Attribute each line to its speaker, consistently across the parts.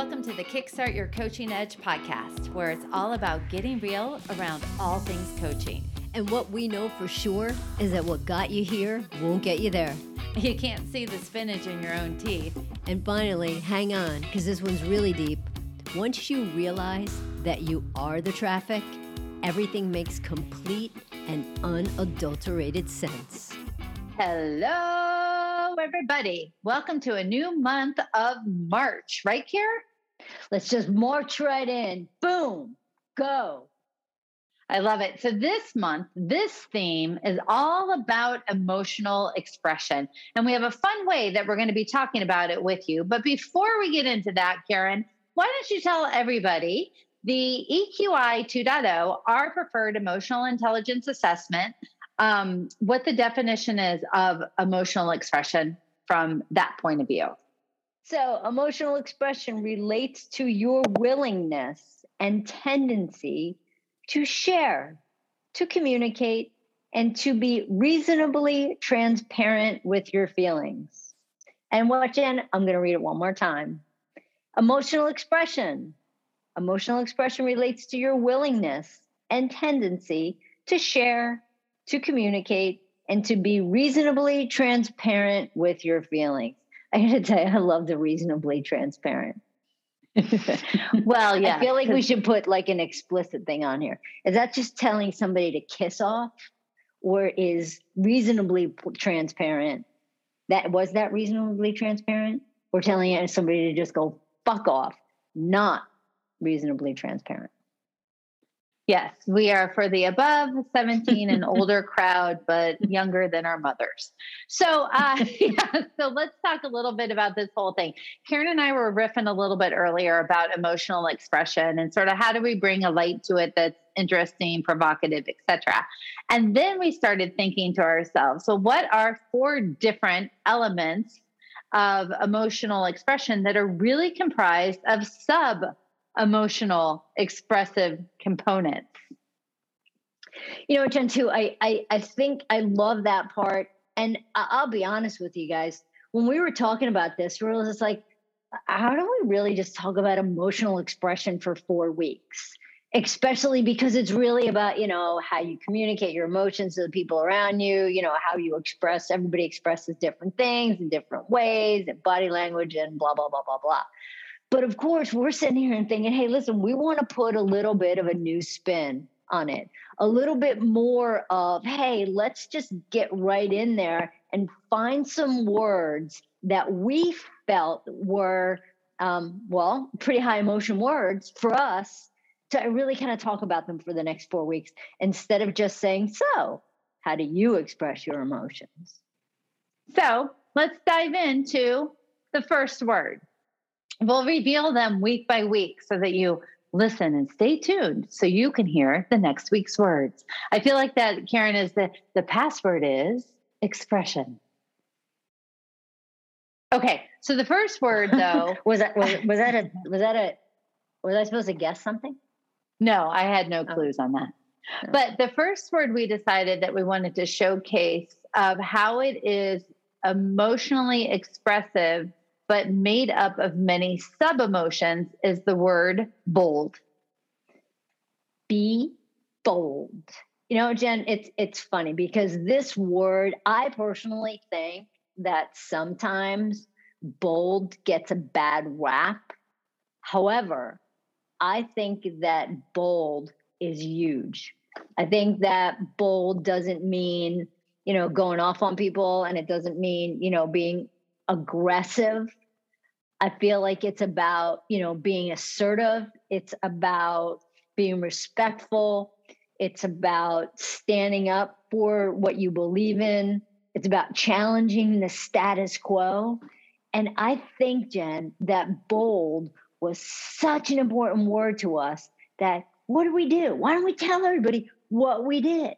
Speaker 1: Welcome to the Kickstart Your Coaching Edge podcast, where it's all about getting real around all things coaching.
Speaker 2: And what we know for sure is that what got you here won't get you there.
Speaker 1: You can't see the spinach in your own teeth.
Speaker 2: And finally, hang on, because this one's really deep. Once you realize that you are the traffic, everything makes complete and unadulterated sense.
Speaker 1: Hello, everybody. Welcome to a new month of March, right, Kier?
Speaker 2: Let's just march right in. Boom, go.
Speaker 1: I love it. So, this month, this theme is all about emotional expression. And we have a fun way that we're going to be talking about it with you. But before we get into that, Karen, why don't you tell everybody the EQI 2.0, our preferred emotional intelligence assessment, um, what the definition is of emotional expression from that point of view.
Speaker 2: So, emotional expression relates to your willingness and tendency to share, to communicate, and to be reasonably transparent with your feelings. And what, Jen? I'm going to read it one more time. Emotional expression. Emotional expression relates to your willingness and tendency to share, to communicate and to be reasonably transparent with your feelings. I gotta tell you, I love the reasonably transparent. well, yeah. I feel like we should put like an explicit thing on here. Is that just telling somebody to kiss off? Or is reasonably transparent? That was that reasonably transparent? Or telling somebody to just go fuck off, not reasonably transparent.
Speaker 1: Yes, we are for the above 17 and older crowd, but younger than our mothers. So, uh, yeah, so let's talk a little bit about this whole thing. Karen and I were riffing a little bit earlier about emotional expression and sort of how do we bring a light to it that's interesting, provocative, etc. And then we started thinking to ourselves, so what are four different elements of emotional expression that are really comprised of sub emotional expressive components.
Speaker 2: You know jen too I, I i think i love that part. And i'll be honest with you guys. When we were talking about this we were just like how do we really just talk about emotional expression for four weeks? Especially because it's really about you know how you communicate your emotions to the people around you you know how you express everybody expresses different things in different ways and body language and blah blah blah blah blah but of course, we're sitting here and thinking, hey, listen, we want to put a little bit of a new spin on it, a little bit more of, hey, let's just get right in there and find some words that we felt were, um, well, pretty high emotion words for us to really kind of talk about them for the next four weeks instead of just saying, so, how do you express your emotions?
Speaker 1: So let's dive into the first word. We'll reveal them week by week so that you listen and stay tuned so you can hear the next week's words. I feel like that, Karen, is the, the password is expression. Okay, so the first word though
Speaker 2: was that was, was that a was that a was I supposed to guess something?
Speaker 1: No, I had no oh. clues oh. on that. No. But the first word we decided that we wanted to showcase of how it is emotionally expressive but made up of many sub emotions is the word bold.
Speaker 2: Be bold. You know, Jen, it's it's funny because this word, I personally think that sometimes bold gets a bad rap. However, I think that bold is huge. I think that bold doesn't mean, you know, going off on people and it doesn't mean, you know, being aggressive I feel like it's about, you know, being assertive. It's about being respectful. It's about standing up for what you believe in. It's about challenging the status quo. And I think, Jen, that bold was such an important word to us that what do we do? Why don't we tell everybody what we did?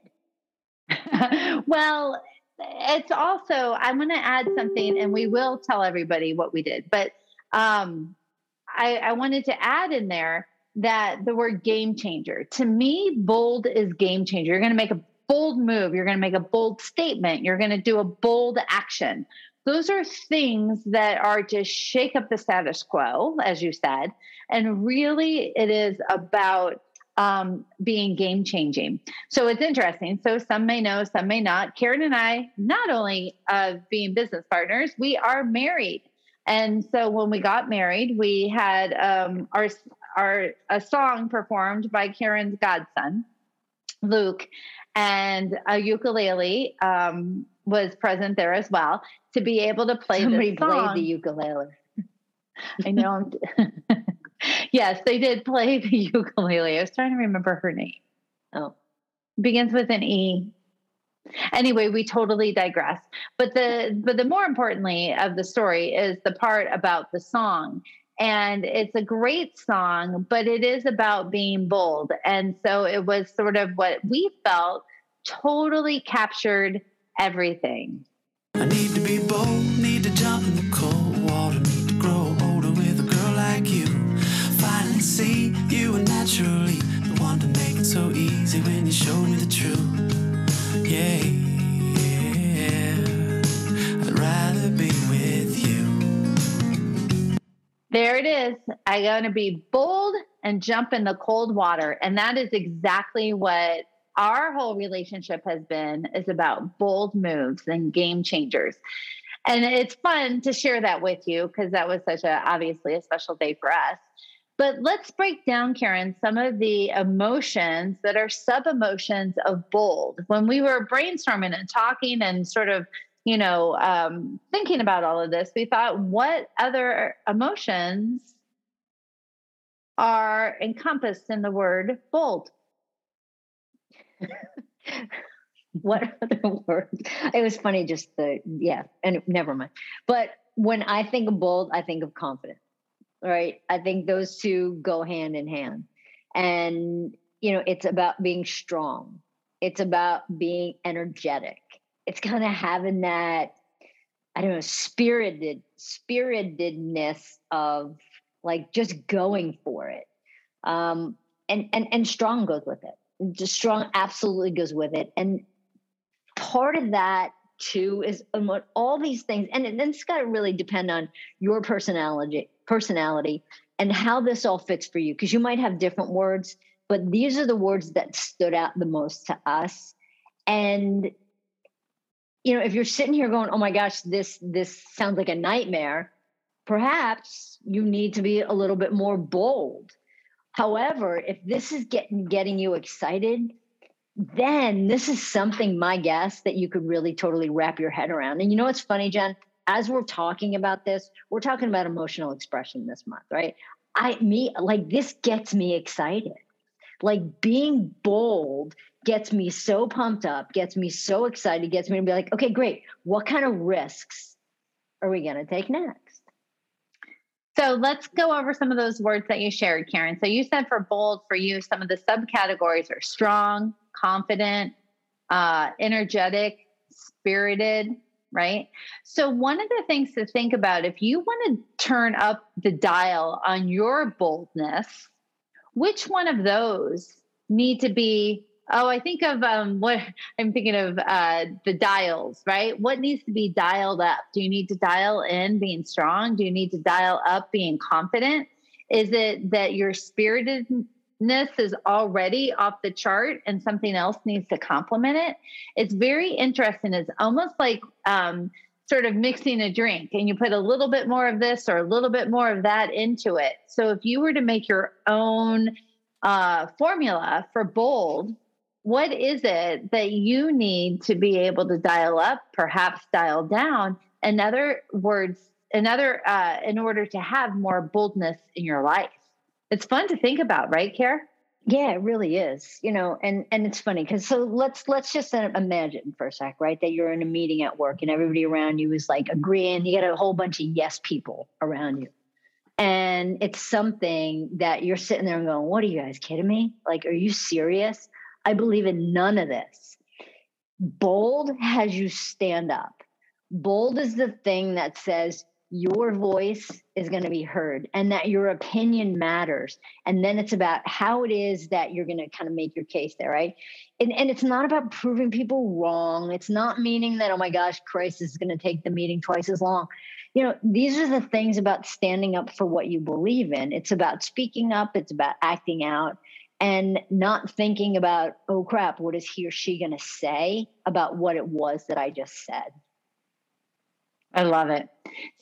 Speaker 1: well, it's also, I'm going to add something and we will tell everybody what we did. But um, I, I wanted to add in there that the word game changer to me, bold is game changer. You're going to make a bold move. You're going to make a bold statement. You're going to do a bold action. those are things that are to shake up the status quo, as you said. And really, it is about um, being game changing. So it's interesting. So some may know, some may not. Karen and I, not only uh, being business partners, we are married. And so when we got married, we had um, our our a song performed by Karen's godson, Luke, and a ukulele um, was present there as well to be able to play.
Speaker 2: Somebody
Speaker 1: played
Speaker 2: the ukulele.
Speaker 1: I know. yes, they did play the ukulele. I was trying to remember her name.
Speaker 2: Oh,
Speaker 1: begins with an E. Anyway, we totally digress. But the but the more importantly of the story is the part about the song. And it's a great song, but it is about being bold. And so it was sort of what we felt totally captured everything.
Speaker 3: I need to be bold, need to jump in the cold water, need to grow older with a girl like you. Finally see you were naturally the one to make it so easy when you showed me the truth.
Speaker 1: I'm going to be bold and jump in the cold water. And that is exactly what our whole relationship has been is about bold moves and game changers. And it's fun to share that with you because that was such a obviously a special day for us. But let's break down, Karen, some of the emotions that are sub emotions of bold. When we were brainstorming and talking and sort of, you know, um, thinking about all of this, we thought, what other emotions are encompassed in the word bold?
Speaker 2: what other words? It was funny, just the yeah, and never mind. But when I think of bold, I think of confident. Right? I think those two go hand in hand, and you know, it's about being strong. It's about being energetic. It's kind of having that, I don't know, spirited spiritedness of like just going for it. Um, and and and strong goes with it just strong absolutely goes with it. And part of that too is what all these things, and then it's got to really depend on your personality, personality, and how this all fits for you. Because you might have different words, but these are the words that stood out the most to us. And you know, if you're sitting here going, "Oh my gosh, this this sounds like a nightmare," perhaps you need to be a little bit more bold However, if this is getting getting you excited, then this is something my guess that you could really totally wrap your head around. And you know what's funny, Jen? As we're talking about this, we're talking about emotional expression this month, right? I me like this gets me excited. Like being bold gets me so pumped up, gets me so excited, gets me to be like, okay, great. What kind of risks are we going to take next?
Speaker 1: So let's go over some of those words that you shared, Karen. So you said for bold, for you, some of the subcategories are strong, confident, uh, energetic, spirited, right? So one of the things to think about if you want to turn up the dial on your boldness, which one of those need to be Oh, I think of um, what I'm thinking of uh, the dials, right? What needs to be dialed up? Do you need to dial in being strong? Do you need to dial up being confident? Is it that your spiritedness is already off the chart and something else needs to complement it? It's very interesting. It's almost like um, sort of mixing a drink and you put a little bit more of this or a little bit more of that into it. So if you were to make your own uh, formula for bold, what is it that you need to be able to dial up, perhaps dial down? In other words, another uh, in order to have more boldness in your life. It's fun to think about, right, Care?
Speaker 2: Yeah, it really is. You know, and and it's funny because so let's let's just imagine for a sec, right? That you're in a meeting at work and everybody around you is like agreeing. You got a whole bunch of yes people around you, and it's something that you're sitting there and going, "What are you guys kidding me? Like, are you serious?" I believe in none of this. Bold has you stand up. Bold is the thing that says, your voice is going to be heard and that your opinion matters. And then it's about how it is that you're going to kind of make your case there, right? And, and it's not about proving people wrong. It's not meaning that, oh my gosh, Christ is going to take the meeting twice as long. You know, these are the things about standing up for what you believe in. It's about speaking up, it's about acting out and not thinking about, oh crap, what is he or she going to say about what it was that I just said.
Speaker 1: I love it.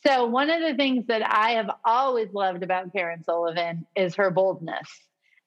Speaker 1: So, one of the things that I have always loved about Karen Sullivan is her boldness.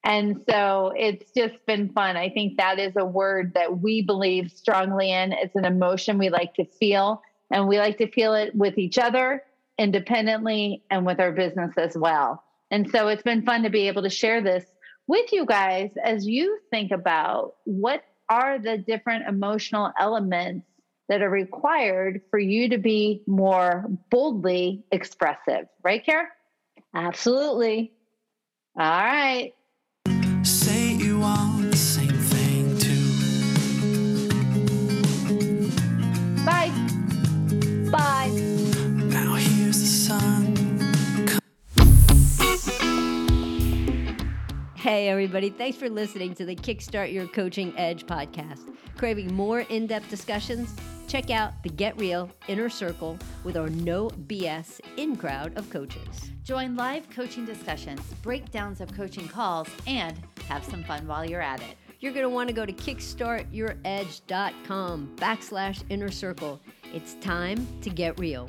Speaker 1: And so it's just been fun. I think that is a word that we believe strongly in. It's an emotion we like to feel, and we like to feel it with each other independently and with our business as well. And so it's been fun to be able to share this with you guys as you think about what are the different emotional elements that are required for you to be more boldly expressive. Right, Kara?
Speaker 2: Absolutely.
Speaker 1: All right.
Speaker 4: Everybody. Thanks for listening to the Kickstart Your Coaching Edge podcast. Craving more in depth discussions? Check out the Get Real Inner Circle with our no BS in crowd of coaches.
Speaker 5: Join live coaching discussions, breakdowns of coaching calls, and have some fun while you're at it.
Speaker 4: You're going to want to go to kickstartyouredge.com backslash inner circle. It's time to get real.